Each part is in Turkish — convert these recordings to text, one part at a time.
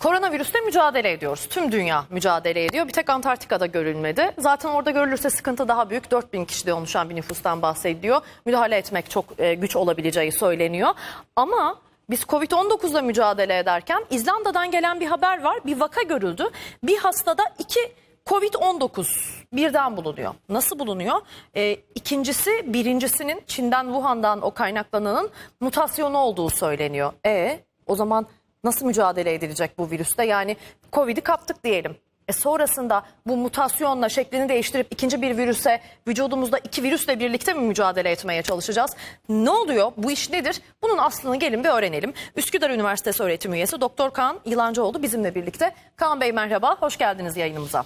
Koronavirüsle mücadele ediyoruz. Tüm dünya mücadele ediyor. Bir tek Antarktika'da görülmedi. Zaten orada görülürse sıkıntı daha büyük. 4000 kişide oluşan bir nüfustan bahsediliyor. Müdahale etmek çok e, güç olabileceği söyleniyor. Ama biz Covid-19'la mücadele ederken İzlanda'dan gelen bir haber var. Bir vaka görüldü. Bir hastada iki Covid-19 birden bulunuyor. Nasıl bulunuyor? Ee, ikincisi birincisinin Çin'den Wuhan'dan o kaynaklananın mutasyonu olduğu söyleniyor. E o zaman nasıl mücadele edilecek bu virüste? Yani Covid'i kaptık diyelim. E sonrasında bu mutasyonla şeklini değiştirip ikinci bir virüse vücudumuzda iki virüsle birlikte mi mücadele etmeye çalışacağız? Ne oluyor? Bu iş nedir? Bunun aslını gelin bir öğrenelim. Üsküdar Üniversitesi öğretim üyesi Doktor Kaan Yılancıoğlu bizimle birlikte. Kaan Bey merhaba, hoş geldiniz yayınımıza.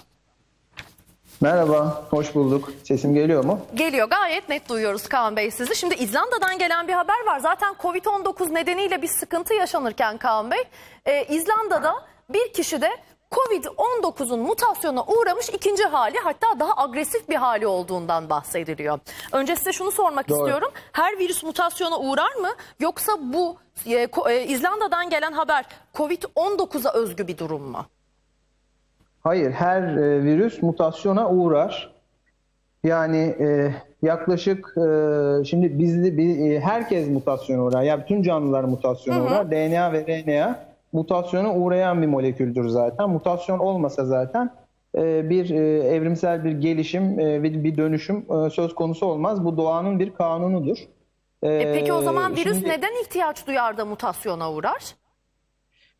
Merhaba, hoş bulduk. Sesim geliyor mu? Geliyor gayet net duyuyoruz Kaan Bey sizi. Şimdi İzlanda'dan gelen bir haber var. Zaten Covid-19 nedeniyle bir sıkıntı yaşanırken Kaan Bey, e, İzlanda'da bir kişi de Covid-19'un mutasyona uğramış ikinci hali hatta daha agresif bir hali olduğundan bahsediliyor. Önce size şunu sormak Doğru. istiyorum. Her virüs mutasyona uğrar mı yoksa bu e, ko- e, İzlanda'dan gelen haber Covid-19'a özgü bir durum mu? Hayır, her e, virüs mutasyona uğrar. Yani e, yaklaşık e, şimdi bizde bir, e, herkes mutasyona uğrar. Yani bütün canlılar mutasyona uğrar. DNA ve RNA mutasyona uğrayan bir moleküldür zaten. Mutasyon olmasa zaten e, bir e, evrimsel bir gelişim e, ve bir dönüşüm e, söz konusu olmaz. Bu doğanın bir kanunudur. E, peki o zaman Ee, virüs şimdi- neden ihtiyaç duyar da mutasyona uğrar?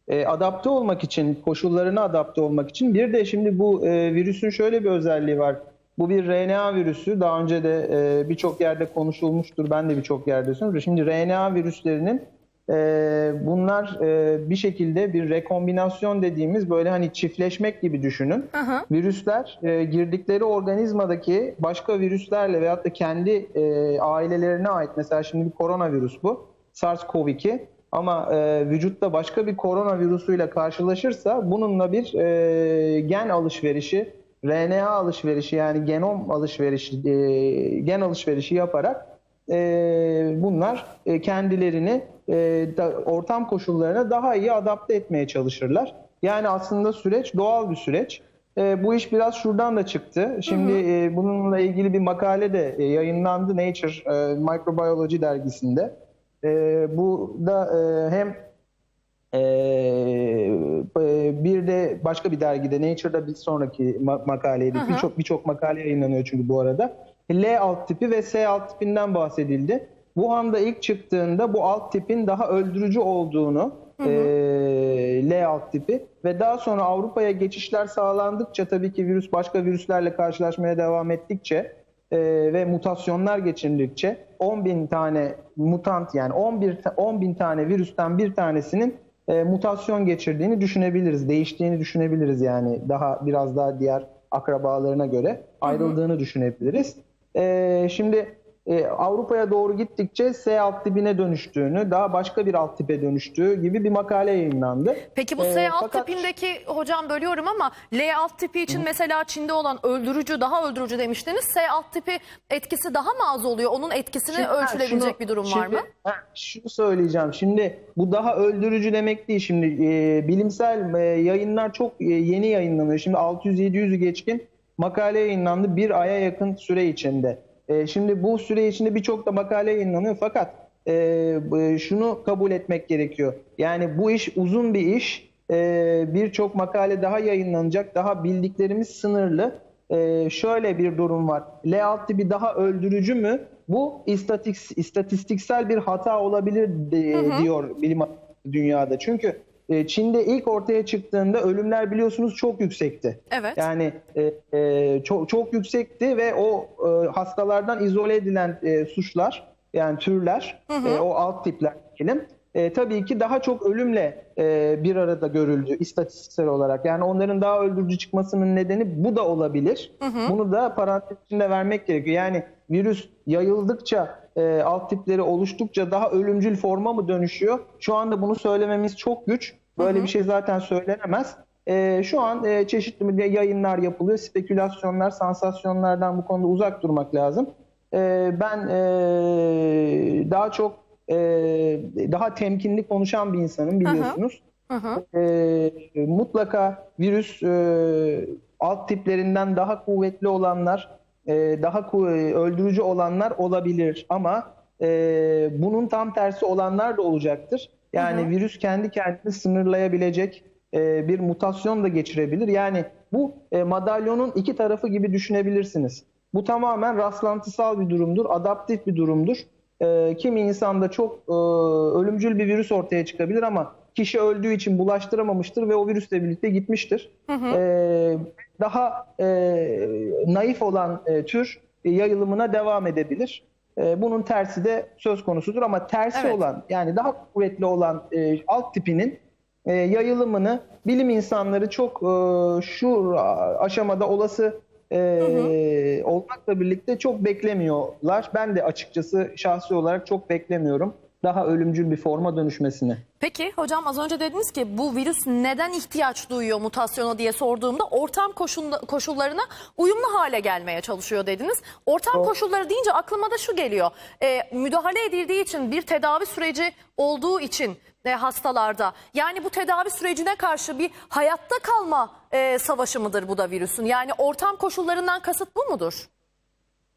E, adapte olmak için, koşullarına adapte olmak için bir de şimdi bu e, virüsün şöyle bir özelliği var. Bu bir RNA virüsü. Daha önce de e, birçok yerde konuşulmuştur. Ben de birçok yerde söylüyorum. Şimdi RNA virüslerinin e, bunlar e, bir şekilde bir rekombinasyon dediğimiz böyle hani çiftleşmek gibi düşünün. Hı. Virüsler e, girdikleri organizmadaki başka virüslerle veyahut da kendi e, ailelerine ait mesela şimdi bir koronavirüs bu. SARS-CoV-2 ama e, vücutta başka bir koronavirüsüyle karşılaşırsa bununla bir e, gen alışverişi, RNA alışverişi yani genom alışverişi, e, gen alışverişi yaparak e, bunlar e, kendilerini e, da- ortam koşullarına daha iyi adapte etmeye çalışırlar. Yani aslında süreç doğal bir süreç. E, bu iş biraz şuradan da çıktı. Şimdi e, bununla ilgili bir makale de e, yayınlandı Nature e, Microbiology dergisinde. E, bu da e, hem e, e, bir de başka bir dergide Nature'da bir sonraki ma- makaleydi. Birçok birçok makale yayınlanıyor çünkü bu arada. L alt tipi ve S alt tipinden bahsedildi. Wuhan'da ilk çıktığında bu alt tipin daha öldürücü olduğunu e, L alt tipi ve daha sonra Avrupa'ya geçişler sağlandıkça tabii ki virüs başka virüslerle karşılaşmaya devam ettikçe e, ve mutasyonlar geçirdikçe 10 bin tane mutant yani 11 ta- 10 bin tane virüsten bir tanesinin e, mutasyon geçirdiğini düşünebiliriz, değiştiğini düşünebiliriz yani daha biraz daha diğer akrabalarına göre ayrıldığını düşünebiliriz. E, şimdi e, Avrupa'ya doğru gittikçe S alt tipine dönüştüğünü, daha başka bir alt tipe dönüştüğü gibi bir makale yayınlandı. Peki bu Ee, S alt fakat- tipindeki hocam bölüyorum ama L alt tipi için mesela Çin'de olan öldürücü daha öldürücü demiştiniz. S alt tipi etkisi daha mı az oluyor? Onun etkisini Şimdi, ölçülebilecek şunu- bir durum var şimdi, mı? ha, şunu söyleyeceğim. Şimdi bu daha öldürücü demek değil. Şimdi e, bilimsel e, yayınlar çok e, yeni yayınlanıyor. Şimdi 600-700'ü geçkin makale yayınlandı bir aya yakın süre içinde. E, şimdi bu süre içinde birçok da makale yayınlanıyor fakat e, e, şunu kabul etmek gerekiyor. Yani bu iş uzun bir iş. E, birçok makale daha yayınlanacak. Daha bildiklerimiz sınırlı. Ee, şöyle bir durum var. L alt tipi daha öldürücü mü? Bu istatik, istatistiksel bir hata olabilir de- diyor bilim dünyada. Çünkü e, Çin'de ilk ortaya çıktığında ölümler biliyorsunuz çok yüksekti. Evet. Yani e, e, çok çok yüksekti ve o e, hastalardan izole edilen e, suçlar yani türler e, o alt tipler diyelim e, tabii ki daha çok ölümle e, bir arada görüldü istatistiksel olarak. Yani onların daha öldürücü çıkmasının nedeni bu da olabilir. Bunu da parantez içinde vermek gerekiyor. Yani virüs yayıldıkça e, alt tipleri oluştukça daha ölümcül forma mı dönüşüyor? Şu anda bunu söylememiz çok güç. Böyle bir şey zaten söylenemez. E, şu an e, çeşitli yayınlar yapılıyor. Spekülasyonlar, sansasyonlardan bu konuda uzak durmak lazım. E, ben e, daha çok e, daha temkinli konuşan bir insanım biliyorsunuz. E, mutlaka virüs e, alt tiplerinden daha kuvvetli olanlar, e, daha ku- öldürücü olanlar olabilir ama e, bunun tam tersi olanlar da olacaktır. Yani virüs kendi kendini sınırlayabilecek e, bir mutasyon da geçirebilir. Yani bu e, madalyonun iki tarafı gibi düşünebilirsiniz. Bu tamamen rastlantısal bir durumdur, adaptif bir durumdur. E, kimi insanda çok e, ölümcül bir virüs ortaya çıkabilir ama kişi öldüğü için bulaştıramamıştır ve o virüsle birlikte gitmiştir. E, daha e, naif olan e, tür yayılımına devam edebilir. E, bunun tersi de söz konusudur ama tersi Evet. olan yani daha kuvvetli olan e, alt tipinin e, yayılımını bilim insanları çok e, şu aşamada olası e, olmakla birlikte çok beklemiyorlar. Ben de açıkçası şahsi olarak çok beklemiyorum daha ölümcül bir forma dönüşmesini. Peki hocam az önce dediniz ki bu virüs neden ihtiyaç duyuyor mutasyona diye sorduğumda ortam koşul- koşullarına uyumlu hale gelmeye çalışıyor dediniz. Ortam koşulları deyince aklıma da şu geliyor. Ee, müdahale edildiği için bir tedavi süreci olduğu için e, hastalarda yani bu tedavi sürecine karşı bir hayatta kalma e, savaşı mıdır bu da virüsün? Yani ortam koşullarından kasıt bu mudur?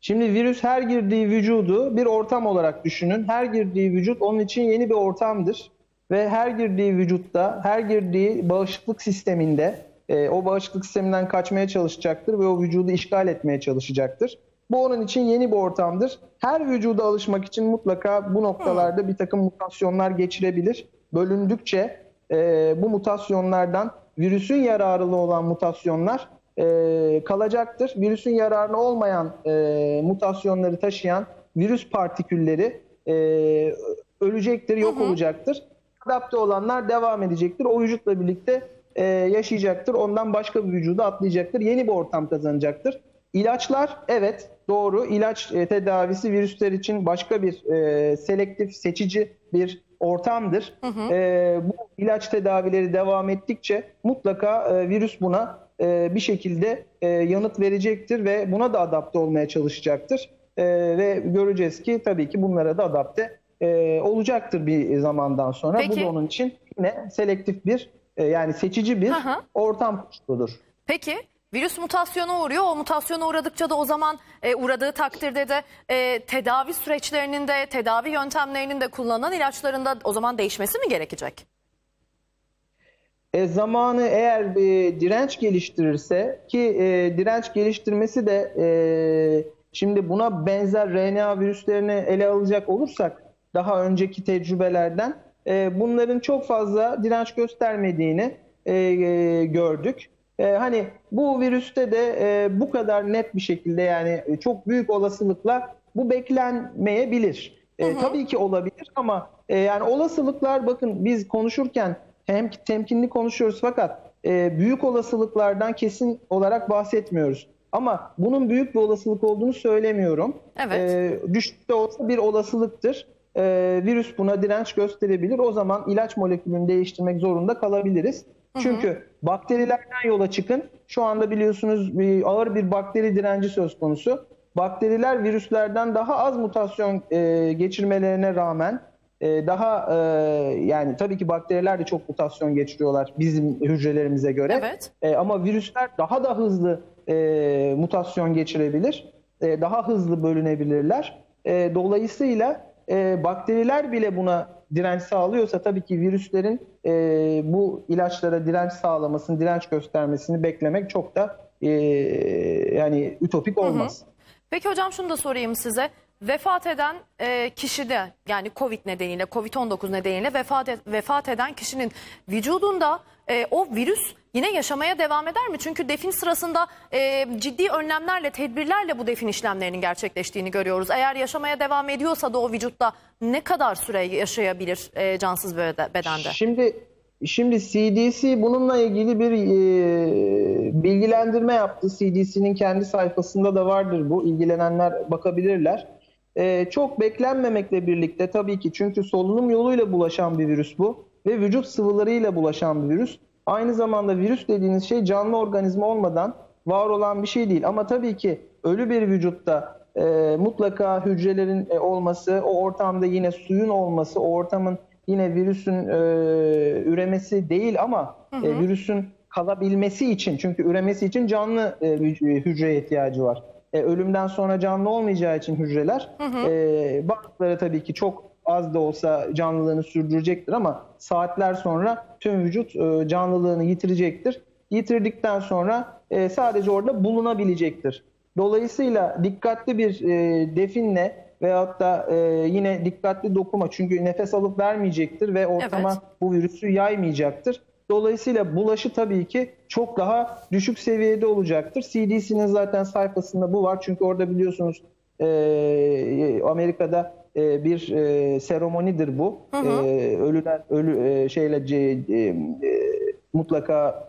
Şimdi virüs her girdiği vücudu bir ortam olarak düşünün. Her girdiği vücut onun için yeni bir ortamdır. Ve her girdiği vücutta, her girdiği bağışıklık sisteminde e, o bağışıklık sisteminden kaçmaya çalışacaktır ve o vücudu işgal etmeye çalışacaktır. Bu onun için yeni bir ortamdır. Her vücuda alışmak için mutlaka bu noktalarda bir takım mutasyonlar geçirebilir. Bölündükçe e, bu mutasyonlardan virüsün yararlı olan mutasyonlar e, kalacaktır. Virüsün yararlı olmayan e, mutasyonları taşıyan virüs partikülleri e, ölecektir, yok olacaktır. Adapte olanlar devam edecektir. O vücutla birlikte e, yaşayacaktır. Ondan başka bir vücuda atlayacaktır. Yeni bir ortam kazanacaktır. İlaçlar evet doğru. İlaç e, tedavisi virüsler için başka bir e, selektif, seçici bir ortamdır. E, bu ilaç tedavileri devam ettikçe mutlaka e, virüs buna e, bir şekilde e, yanıt verecektir ve buna da adapte olmaya çalışacaktır. E, ve göreceğiz ki tabii ki bunlara da adapte e, olacaktır bir zamandan sonra. Peki. Bu da onun için yine selektif bir e, yani seçici bir hı. ortam koşuludur. Peki virüs mutasyona uğruyor. O mutasyona uğradıkça da o zaman e, uğradığı takdirde de e, tedavi süreçlerinin de tedavi yöntemlerinin de kullanılan ilaçların da o zaman değişmesi mi gerekecek? E, zamanı eğer bir direnç geliştirirse ki e, direnç geliştirmesi de e, şimdi buna benzer RNA virüslerini ele alacak olursak daha önceki tecrübelerden e, bunların çok fazla direnç göstermediğini e, e, gördük. E, hani bu virüste de e, bu kadar net bir şekilde yani e, çok büyük olasılıkla bu beklenmeyebilir. E, tabii ki olabilir ama e, yani olasılıklar bakın biz konuşurken hem temkinli konuşuyoruz fakat e, büyük olasılıklardan kesin olarak bahsetmiyoruz. Ama bunun büyük bir olasılık olduğunu söylemiyorum. Evet. E, düşük de olsa bir olasılıktır. E, virüs buna direnç gösterebilir. O zaman ilaç molekülünü değiştirmek zorunda kalabiliriz. Çünkü bakterilerden yola çıkın. Şu anda biliyorsunuz bir, ağır bir bakteri direnci söz konusu. Bakteriler virüslerden daha az mutasyon e, geçirmelerine rağmen e, daha e, yani tabii ki bakteriler de çok mutasyon geçiriyorlar bizim hücrelerimize göre. Evet. E, ama virüsler daha da hızlı e, mutasyon geçirebilir. E, daha hızlı bölünebilirler. E, dolayısıyla e, bakteriler bile buna direnç sağlıyorsa tabii ki virüslerin e, bu ilaçlara direnç sağlamasını, direnç göstermesini beklemek çok da e, yani ütopik olmaz. Peki hocam şunu da sorayım size. Vefat eden e, kişide yani Covid nedeniyle, Covid-19 nedeniyle vefat, et- vefat eden kişinin vücudunda e, o virüs yine yaşamaya devam eder mi? Çünkü defin sırasında e, ciddi önlemlerle, tedbirlerle bu defin işlemlerinin gerçekleştiğini görüyoruz. Eğer yaşamaya devam ediyorsa da o vücutta ne kadar süre yaşayabilir e, cansız bede- bedende? Şimdi şimdi CDC bununla ilgili bir e, bilgilendirme yaptı. CDC'nin kendi sayfasında da vardır bu. İlgilenenler bakabilirler. E, çok beklenmemekle birlikte tabii ki çünkü solunum yoluyla bulaşan bir virüs bu ve vücut sıvılarıyla bulaşan bir virüs. Aynı zamanda virüs dediğiniz şey canlı organizma olmadan var olan bir şey değil. Ama tabii ki ölü bir vücutta e, mutlaka hücrelerin e, olması, o ortamda yine suyun olması, o ortamın yine virüsün e, üremesi değil ama e, virüsün kalabilmesi için çünkü üremesi için canlı e, hü- hücreye ihtiyacı var. E, ölümden sonra canlı olmayacağı için hücreler e, bazıları tabii ki çok az da olsa canlılığını sürdürecektir ama saatler sonra tüm vücut e, canlılığını yitirecektir. Yitirdikten sonra e, sadece orada bulunabilecektir. Dolayısıyla dikkatli bir e, definle veyahut da e, yine dikkatli dokuma çünkü nefes alıp vermeyecektir ve ortama Evet. bu virüsü yaymayacaktır. Dolayısıyla bulaşı tabii ki çok daha düşük seviyede olacaktır. CDC'nin zaten sayfasında bu var. Çünkü orada biliyorsunuz e, Amerika'da e, bir e, seremonidir bu. E, ölüler ölü e, şeyle e, e, mutlaka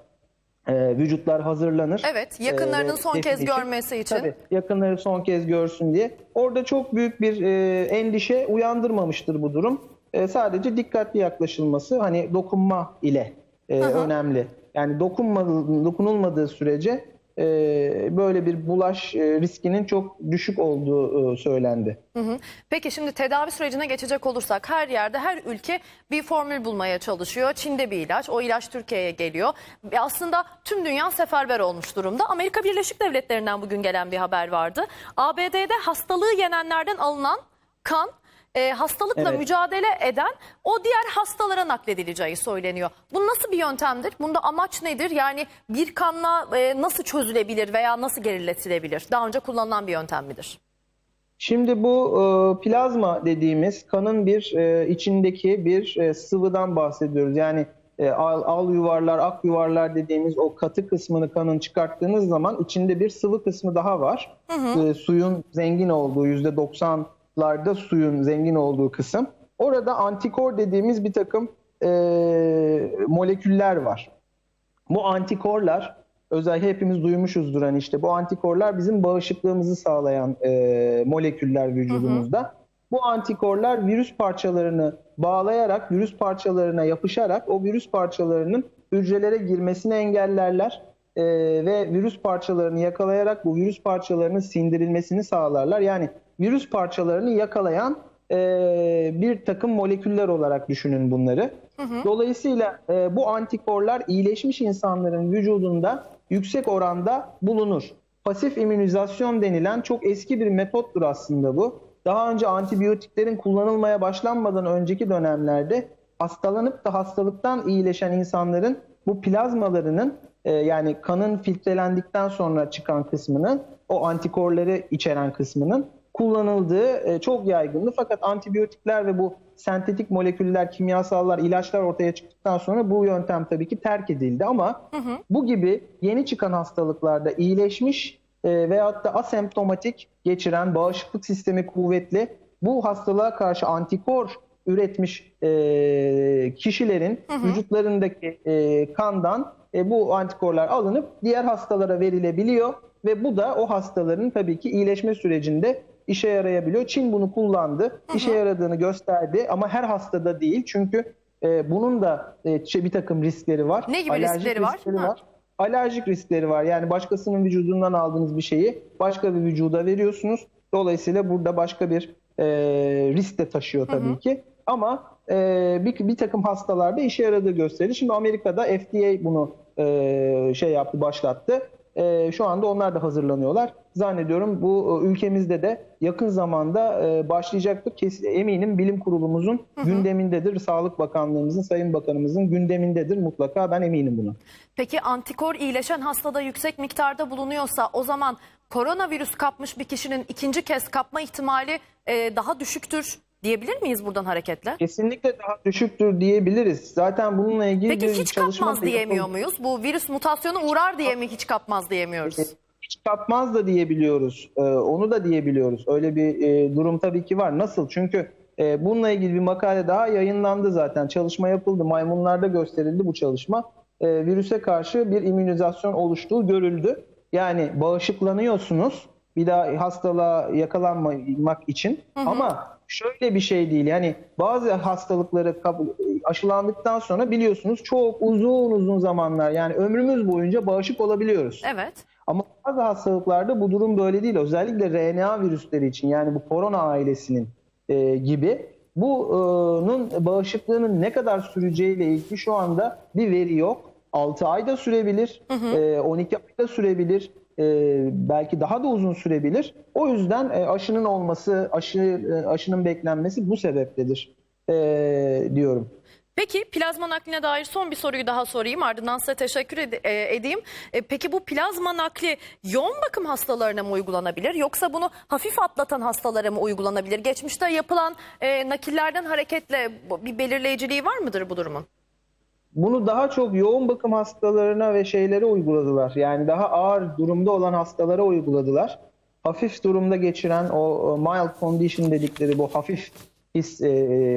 e, vücutlar hazırlanır. Evet, yakınlarının E, son kez için. görmesi için. Tabii yakınları son kez görsün diye. Orada çok büyük bir e, endişe uyandırmamıştır bu durum. E, sadece dikkatli yaklaşılması hani dokunma ile e, önemli. Yani dokunulmadığı sürece e, böyle bir bulaş e, riskinin çok düşük olduğu e, söylendi. Hı hı. Peki şimdi tedavi sürecine geçecek olursak her yerde her ülke bir formül bulmaya çalışıyor. Çin'de bir ilaç, o ilaç Türkiye'ye geliyor. Ve aslında tüm dünya seferber olmuş durumda. Amerika Birleşik Devletleri'nden bugün gelen bir haber vardı. ABD'de hastalığı yenenlerden alınan kan e, hastalıkla Evet. mücadele eden o diğer hastalara nakledileceği söyleniyor. Bu nasıl bir yöntemdir? Bunda amaç nedir? Yani bir kanla e, nasıl çözülebilir veya nasıl geriletilebilir? Daha önce kullanılan bir yöntem midir? Şimdi bu e, plazma dediğimiz kanın bir e, içindeki bir e, sıvıdan bahsediyoruz. Yani e, al, al yuvarlar, ak yuvarlar dediğimiz o katı kısmını kanın çıkarttığınız zaman içinde bir sıvı kısmı daha var. E, suyun zengin olduğu yüzde %90'larda suyun zengin olduğu kısım. Orada antikor dediğimiz bir takım e, moleküller var. Bu antikorlar özellikle hepimiz duymuşuzdur hani işte bu antikorlar bizim bağışıklığımızı sağlayan e, moleküller vücudumuzda. Bu antikorlar virüs parçalarını bağlayarak, virüs parçalarına yapışarak o virüs parçalarının hücrelere girmesini engellerler E, ve virüs parçalarını yakalayarak bu virüs parçalarının sindirilmesini sağlarlar. Yani virüs parçalarını yakalayan e, bir takım moleküller olarak düşünün bunları. Dolayısıyla e, bu antikorlar iyileşmiş insanların vücudunda yüksek oranda bulunur. Pasif immünizasyon denilen çok eski bir metottur aslında bu. Daha önce antibiyotiklerin kullanılmaya başlanmadan önceki dönemlerde hastalanıp da hastalıktan iyileşen insanların bu plazmalarının e, yani kanın filtrelendikten sonra çıkan kısmının o antikorları içeren kısmının kullanıldığı e, çok yaygındı. Fakat antibiyotikler ve bu sentetik moleküller, kimyasallar, ilaçlar ortaya çıktıktan sonra bu yöntem tabii ki terk edildi. Ama bu gibi yeni çıkan hastalıklarda iyileşmiş e, veyahut da asemptomatik geçiren, bağışıklık sistemi kuvvetli bu hastalığa karşı antikor üretmiş e, kişilerin vücutlarındaki e, kandan e, bu antikorlar alınıp diğer hastalara verilebiliyor ve bu da o hastaların tabii ki iyileşme sürecinde işe yarayabiliyor. Çin bunu kullandı, işe yaradığını gösterdi ama her hastada değil çünkü e, bunun da e, bir takım riskleri var. Ne gibi Alerjik riskleri var? riskleri Ha. var. Alerjik riskleri var. Yani başkasının vücudundan aldığınız bir şeyi başka bir vücuda veriyorsunuz. Dolayısıyla burada başka bir e, risk de taşıyor tabii ki. Ama e, bir, bir takım hastalarda işe yaradığı gösterildi. Şimdi Amerika'da FDA bunu e, şey yaptı, başlattı. E, şu anda onlar da hazırlanıyorlar. Zannediyorum bu e, ülkemizde de yakın zamanda e, başlayacaktır. Kesin, eminim bilim kurulumuzun gündemindedir. Sağlık Bakanlığımızın, Sayın Bakanımızın gündemindedir mutlaka. Ben eminim buna. Peki antikor iyileşen hastada yüksek miktarda bulunuyorsa o zaman koronavirüs kapmış bir kişinin ikinci kez kapma ihtimali e, daha düşüktür diyebilir miyiz buradan hareketle? Kesinlikle daha düşüktür diyebiliriz. Zaten bununla ilgili Peki bir hiç çalışma kapmaz da diyemiyor yapıldı. muyuz? Bu virüs mutasyona uğrar diye mi hiç kapmaz diyemiyoruz? Hiç kapmaz da diyebiliyoruz. Ee, onu da diyebiliyoruz. Öyle bir e, durum tabii ki var. Nasıl? Çünkü e, bununla ilgili bir makale daha yayınlandı zaten. Çalışma yapıldı. Maymunlarda gösterildi bu çalışma. E, virüse karşı bir immünizasyon oluştuğu görüldü. Yani bağışıklanıyorsunuz bir daha hastalığa yakalanmamak için. Ama şöyle bir şey değil. Yani bazı hastalıkları aşılandıktan sonra biliyorsunuz çok uzun uzun zamanlar yani ömrümüz boyunca bağışık olabiliyoruz. Evet. Ama bazı hastalıklarda bu durum böyle değil. Özellikle RNA virüsleri için yani bu korona ailesinin e, gibi bunun bağışıklığının ne kadar süreceğiyle ilgili şu anda bir veri yok. 6 ayda sürebilir, e, 12 ayda sürebilir, e, belki daha da uzun sürebilir. O yüzden e, aşının olması, aşı e, aşının beklenmesi bu sebepledir e, diyorum. Peki plazma nakline dair son bir soruyu daha sorayım ardından size teşekkür ed- e, edeyim. E, peki bu plazma nakli yoğun bakım hastalarına mı uygulanabilir yoksa bunu hafif atlatan hastalara mı uygulanabilir? Geçmişte yapılan e, nakillerden hareketle bir belirleyiciliği var mıdır bu durumun? Bunu daha çok yoğun bakım hastalarına ve şeylere uyguladılar. Yani daha ağır durumda olan hastalara uyguladılar. Hafif durumda geçiren o mild condition dedikleri bu hafif his e,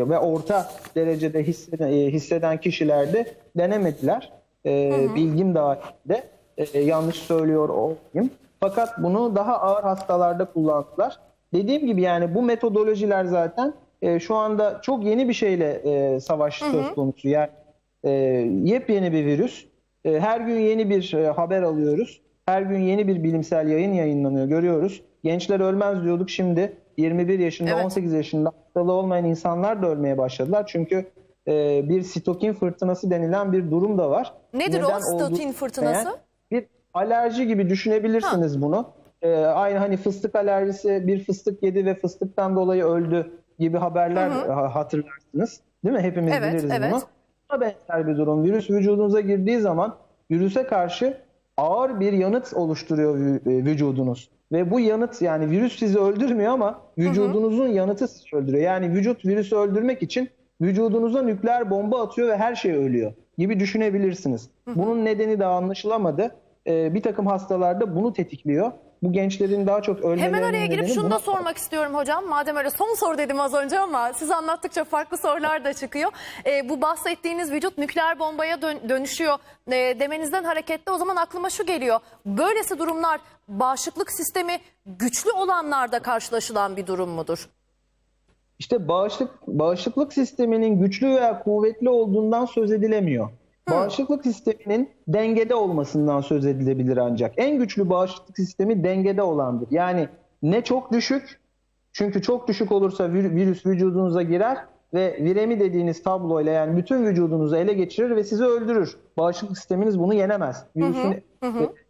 ve orta derecede hisseden, e, hisseden kişilerde denemediler. E, bilgim dahilinde e, yanlış söylüyor olayım. Fakat bunu daha ağır hastalarda kullandılar. Dediğim gibi yani bu metodolojiler zaten e, şu anda çok yeni bir şeyle e, savaş söz konusu. Yani e, yepyeni bir virüs. E, her gün yeni bir e, haber alıyoruz. Her gün yeni bir bilimsel yayın yayınlanıyor. Görüyoruz. Gençler ölmez diyorduk şimdi 21 yaşında, Evet. 18 yaşında hastalığı olmayan insanlar da ölmeye başladılar. Çünkü e, bir sitokin fırtınası denilen bir durum da var. Nedir Neden o olduğunu fırtınası? Bir alerji gibi düşünebilirsiniz bunu. E, aynı hani fıstık alerjisi bir fıstık yedi ve fıstıktan dolayı öldü gibi haberler ha- hatırlarsınız. Değil mi? Hepimiz Evet, biliriz evet. bunu. Buna benzer bir durum. Virüs vücudunuza girdiği zaman virüse karşı ağır bir yanıt oluşturuyor e, vücudunuz. Ve bu yanıt yani virüs sizi öldürmüyor ama vücudunuzun yanıtı sizi öldürüyor. Yani vücut virüsü öldürmek için vücudunuza nükleer bomba atıyor ve her şey ölüyor gibi düşünebilirsiniz. Bunun nedeni daha anlaşılamadı. Ee, bir takım hastalarda bunu tetikliyor. Bu gençlerin daha çok ölmelerinin Hemen araya girip şunu da sormak istiyorum hocam. Madem öyle son soru dedim az önce ama siz anlattıkça farklı sorular da çıkıyor. Ee, bu bahsettiğiniz vücut nükleer bombaya dön- dönüşüyor e, demenizden hareketle o zaman aklıma şu geliyor. Böylesi durumlar bağışıklık sistemi güçlü olanlarda karşılaşılan bir durum mudur? İşte bağışıklık, bağışıklık sisteminin güçlü veya kuvvetli olduğundan söz edilemiyor. Bağışıklık sisteminin dengede olmasından söz edilebilir ancak. En güçlü bağışıklık sistemi dengede olandır. Yani ne çok düşük, çünkü çok düşük olursa vir- virüs vücudunuza girer ve viremi dediğiniz tabloyla yani bütün vücudunuzu ele geçirir ve sizi öldürür. Bağışıklık sisteminiz bunu yenemez. Virüsün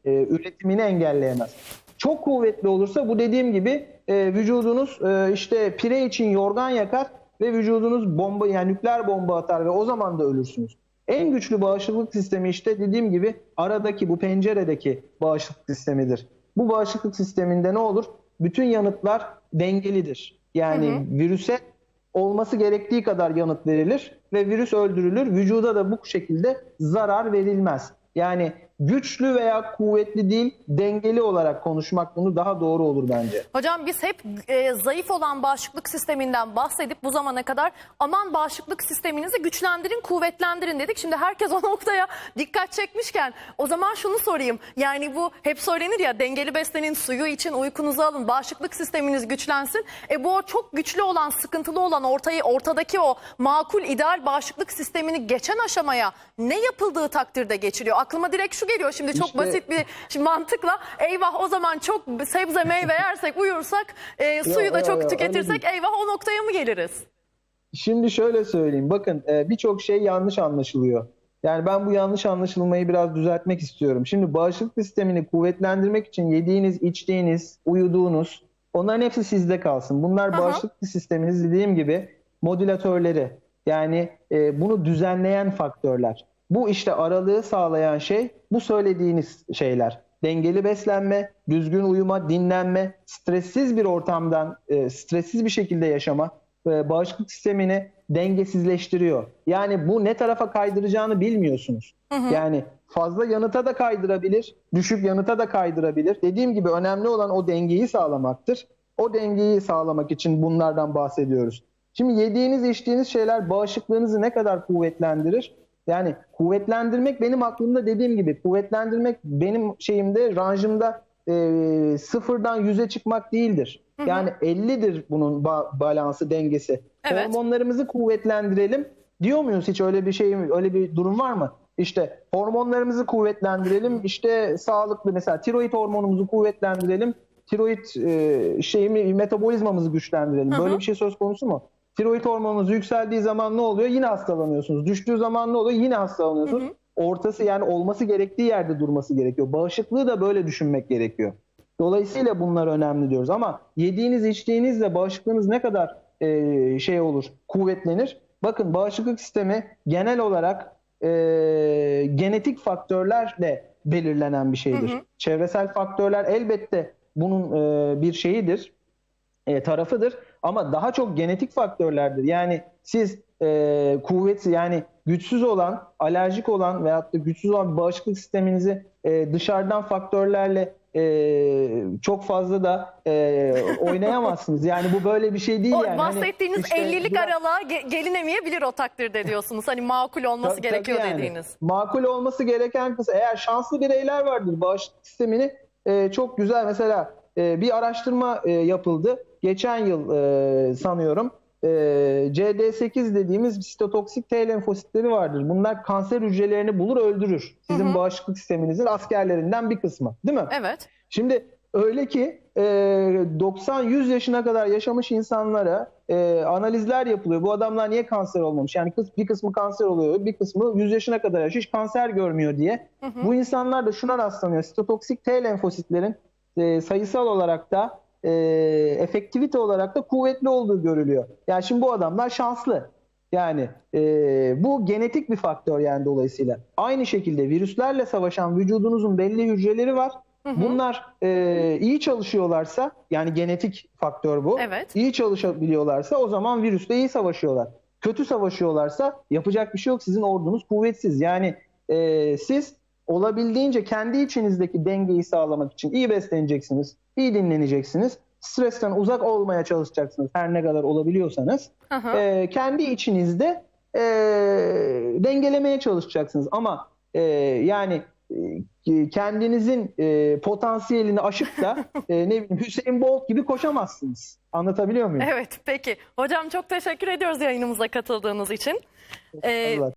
e, e, üretimini engelleyemez. Çok kuvvetli olursa bu dediğim gibi e, vücudunuz e, işte pire için yorgan yakar ve vücudunuz bomba yani nükleer bomba atar ve o zaman da ölürsünüz. En güçlü bağışıklık sistemi işte dediğim gibi aradaki bu penceredeki bağışıklık sistemidir. Bu bağışıklık sisteminde ne olur? Bütün yanıtlar dengelidir. Yani virüse olması gerektiği kadar yanıt verilir ve virüs öldürülür. Vücuda da bu şekilde zarar verilmez. Yani güçlü veya kuvvetli değil, dengeli olarak konuşmak bunu daha doğru olur bence. Hocam biz hep e, zayıf olan bağışıklık sisteminden bahsedip bu zamana kadar aman bağışıklık sisteminizi güçlendirin, kuvvetlendirin dedik. Şimdi herkes o noktaya dikkat çekmişken o zaman şunu sorayım. Yani bu hep söylenir ya dengeli beslenin, suyu için uykunuzu alın, bağışıklık sisteminiz güçlensin. E bu çok güçlü olan, sıkıntılı olan ortayı ortadaki o makul ideal bağışıklık sistemini geçen aşamaya ne yapıldığı takdirde geçiriyor? Aklıma direkt şu geliyor şimdi çok İşte- basit bir şimdi mantıkla eyvah o zaman çok sebze meyve yersek uyursak e, suyu da yo, çok öyle tüketirsek eyvah o noktaya mı geliriz? Şimdi şöyle söyleyeyim. Bakın e, birçok şey yanlış anlaşılıyor. Yani ben bu yanlış anlaşılmayı biraz düzeltmek istiyorum. Şimdi bağışıklık sistemini kuvvetlendirmek için yediğiniz, içtiğiniz, uyuduğunuz onların hepsi sizde kalsın. Bunlar Aha. bağışıklık sisteminiz dediğim gibi modülatörleri. Yani e, bunu düzenleyen faktörler. Bu işte aralığı sağlayan şey bu söylediğiniz şeyler. Dengeli beslenme, düzgün uyuma, dinlenme, stressiz bir ortamdan, e, stressiz bir şekilde yaşama e, bağışıklık sistemini dengesizleştiriyor. Yani bu ne tarafa kaydıracağını bilmiyorsunuz. Yani fazla yanıta da kaydırabilir, düşük yanıta da kaydırabilir. Dediğim gibi önemli olan o dengeyi sağlamaktır. O dengeyi sağlamak için bunlardan bahsediyoruz. Şimdi yediğiniz, içtiğiniz şeyler bağışıklığınızı ne kadar kuvvetlendirir? Yani kuvvetlendirmek benim aklımda dediğim gibi kuvvetlendirmek benim şeyimde, ranjımda e, sıfırdan yüze çıkmak değildir. Yani 50'dir bunun ba- balansı, dengesi. Evet. Hormonlarımızı kuvvetlendirelim. Diyor muyuz hiç öyle bir şey mi, öyle bir durum var mı? İşte hormonlarımızı kuvvetlendirelim. İşte sağlıklı mesela tiroid hormonumuzu kuvvetlendirelim. Tiroid e, şeyimi metabolizmamızı güçlendirelim. Böyle bir şey söz konusu mu? Tiroid hormonunuz yükseldiği zaman ne oluyor? Yine hastalanıyorsunuz. Düştüğü zaman ne oluyor? Yine hastalanıyorsunuz. Ortası yani olması gerektiği yerde durması gerekiyor. Bağışıklığı da böyle düşünmek gerekiyor. Dolayısıyla bunlar önemli diyoruz ama yediğiniz içtiğinizle bağışıklığınız ne kadar e, şey olur, kuvvetlenir. Bakın bağışıklık sistemi genel olarak e, genetik faktörlerle belirlenen bir şeydir. Çevresel faktörler elbette bunun e, bir şeyidir, e, tarafıdır ama daha çok genetik faktörlerdir. Yani siz e, kuvvetli yani güçsüz olan, alerjik olan veyahut da güçsüz olan bağışıklık sisteminizi e, dışarıdan faktörlerle e, çok fazla da e, oynayamazsınız. Yani bu böyle bir şey değil O yani. Hani bahsettiğiniz işte 50'lik biraz- aralığa ge- gelinemeyebilir o takdirde diyorsunuz. Hani makul olması Ta- gerekiyor yani. dediğiniz. Makul olması gereken kısım eğer şanslı bireyler vardır bağışıklık sistemini e, çok güzel mesela e, bir araştırma e, yapıldı. Geçen yıl e, sanıyorum e, CD8 dediğimiz sitotoksik T lenfositleri vardır. Bunlar kanser hücrelerini bulur öldürür. Sizin bağışıklık sisteminizin askerlerinden bir kısmı değil mi? Evet. Şimdi öyle ki e, 90-100 yaşına kadar yaşamış insanlara e, analizler yapılıyor. Bu adamlar niye kanser olmamış? Yani kıs- bir kısmı kanser oluyor, bir kısmı 100 yaşına kadar yaşıyor, hiç kanser görmüyor diye. Bu insanlar da şuna rastlanıyor. Sitotoksik T lenfositlerin e, sayısal olarak da e, efektivite olarak da kuvvetli olduğu görülüyor. Yani şimdi bu adamlar şanslı. Yani e, bu genetik bir faktör yani dolayısıyla. Aynı şekilde virüslerle savaşan vücudunuzun belli hücreleri var. Bunlar e, iyi çalışıyorlarsa yani genetik faktör bu. Evet. İyi çalışabiliyorlarsa o zaman virüsle iyi savaşıyorlar. Kötü savaşıyorlarsa yapacak bir şey yok. Sizin ordunuz kuvvetsiz. Yani e, siz olabildiğince kendi içinizdeki dengeyi sağlamak için iyi besleneceksiniz, iyi dinleneceksiniz. Stresten uzak olmaya çalışacaksınız her ne kadar olabiliyorsanız. E, kendi içinizde e, dengelemeye çalışacaksınız. Ama e, yani e, kendinizin e, potansiyelini aşıp da e, ne bileyim Hüseyin Bolt gibi koşamazsınız. Anlatabiliyor muyum? Evet peki. Hocam çok teşekkür ediyoruz yayınımıza katıldığınız için. Ee.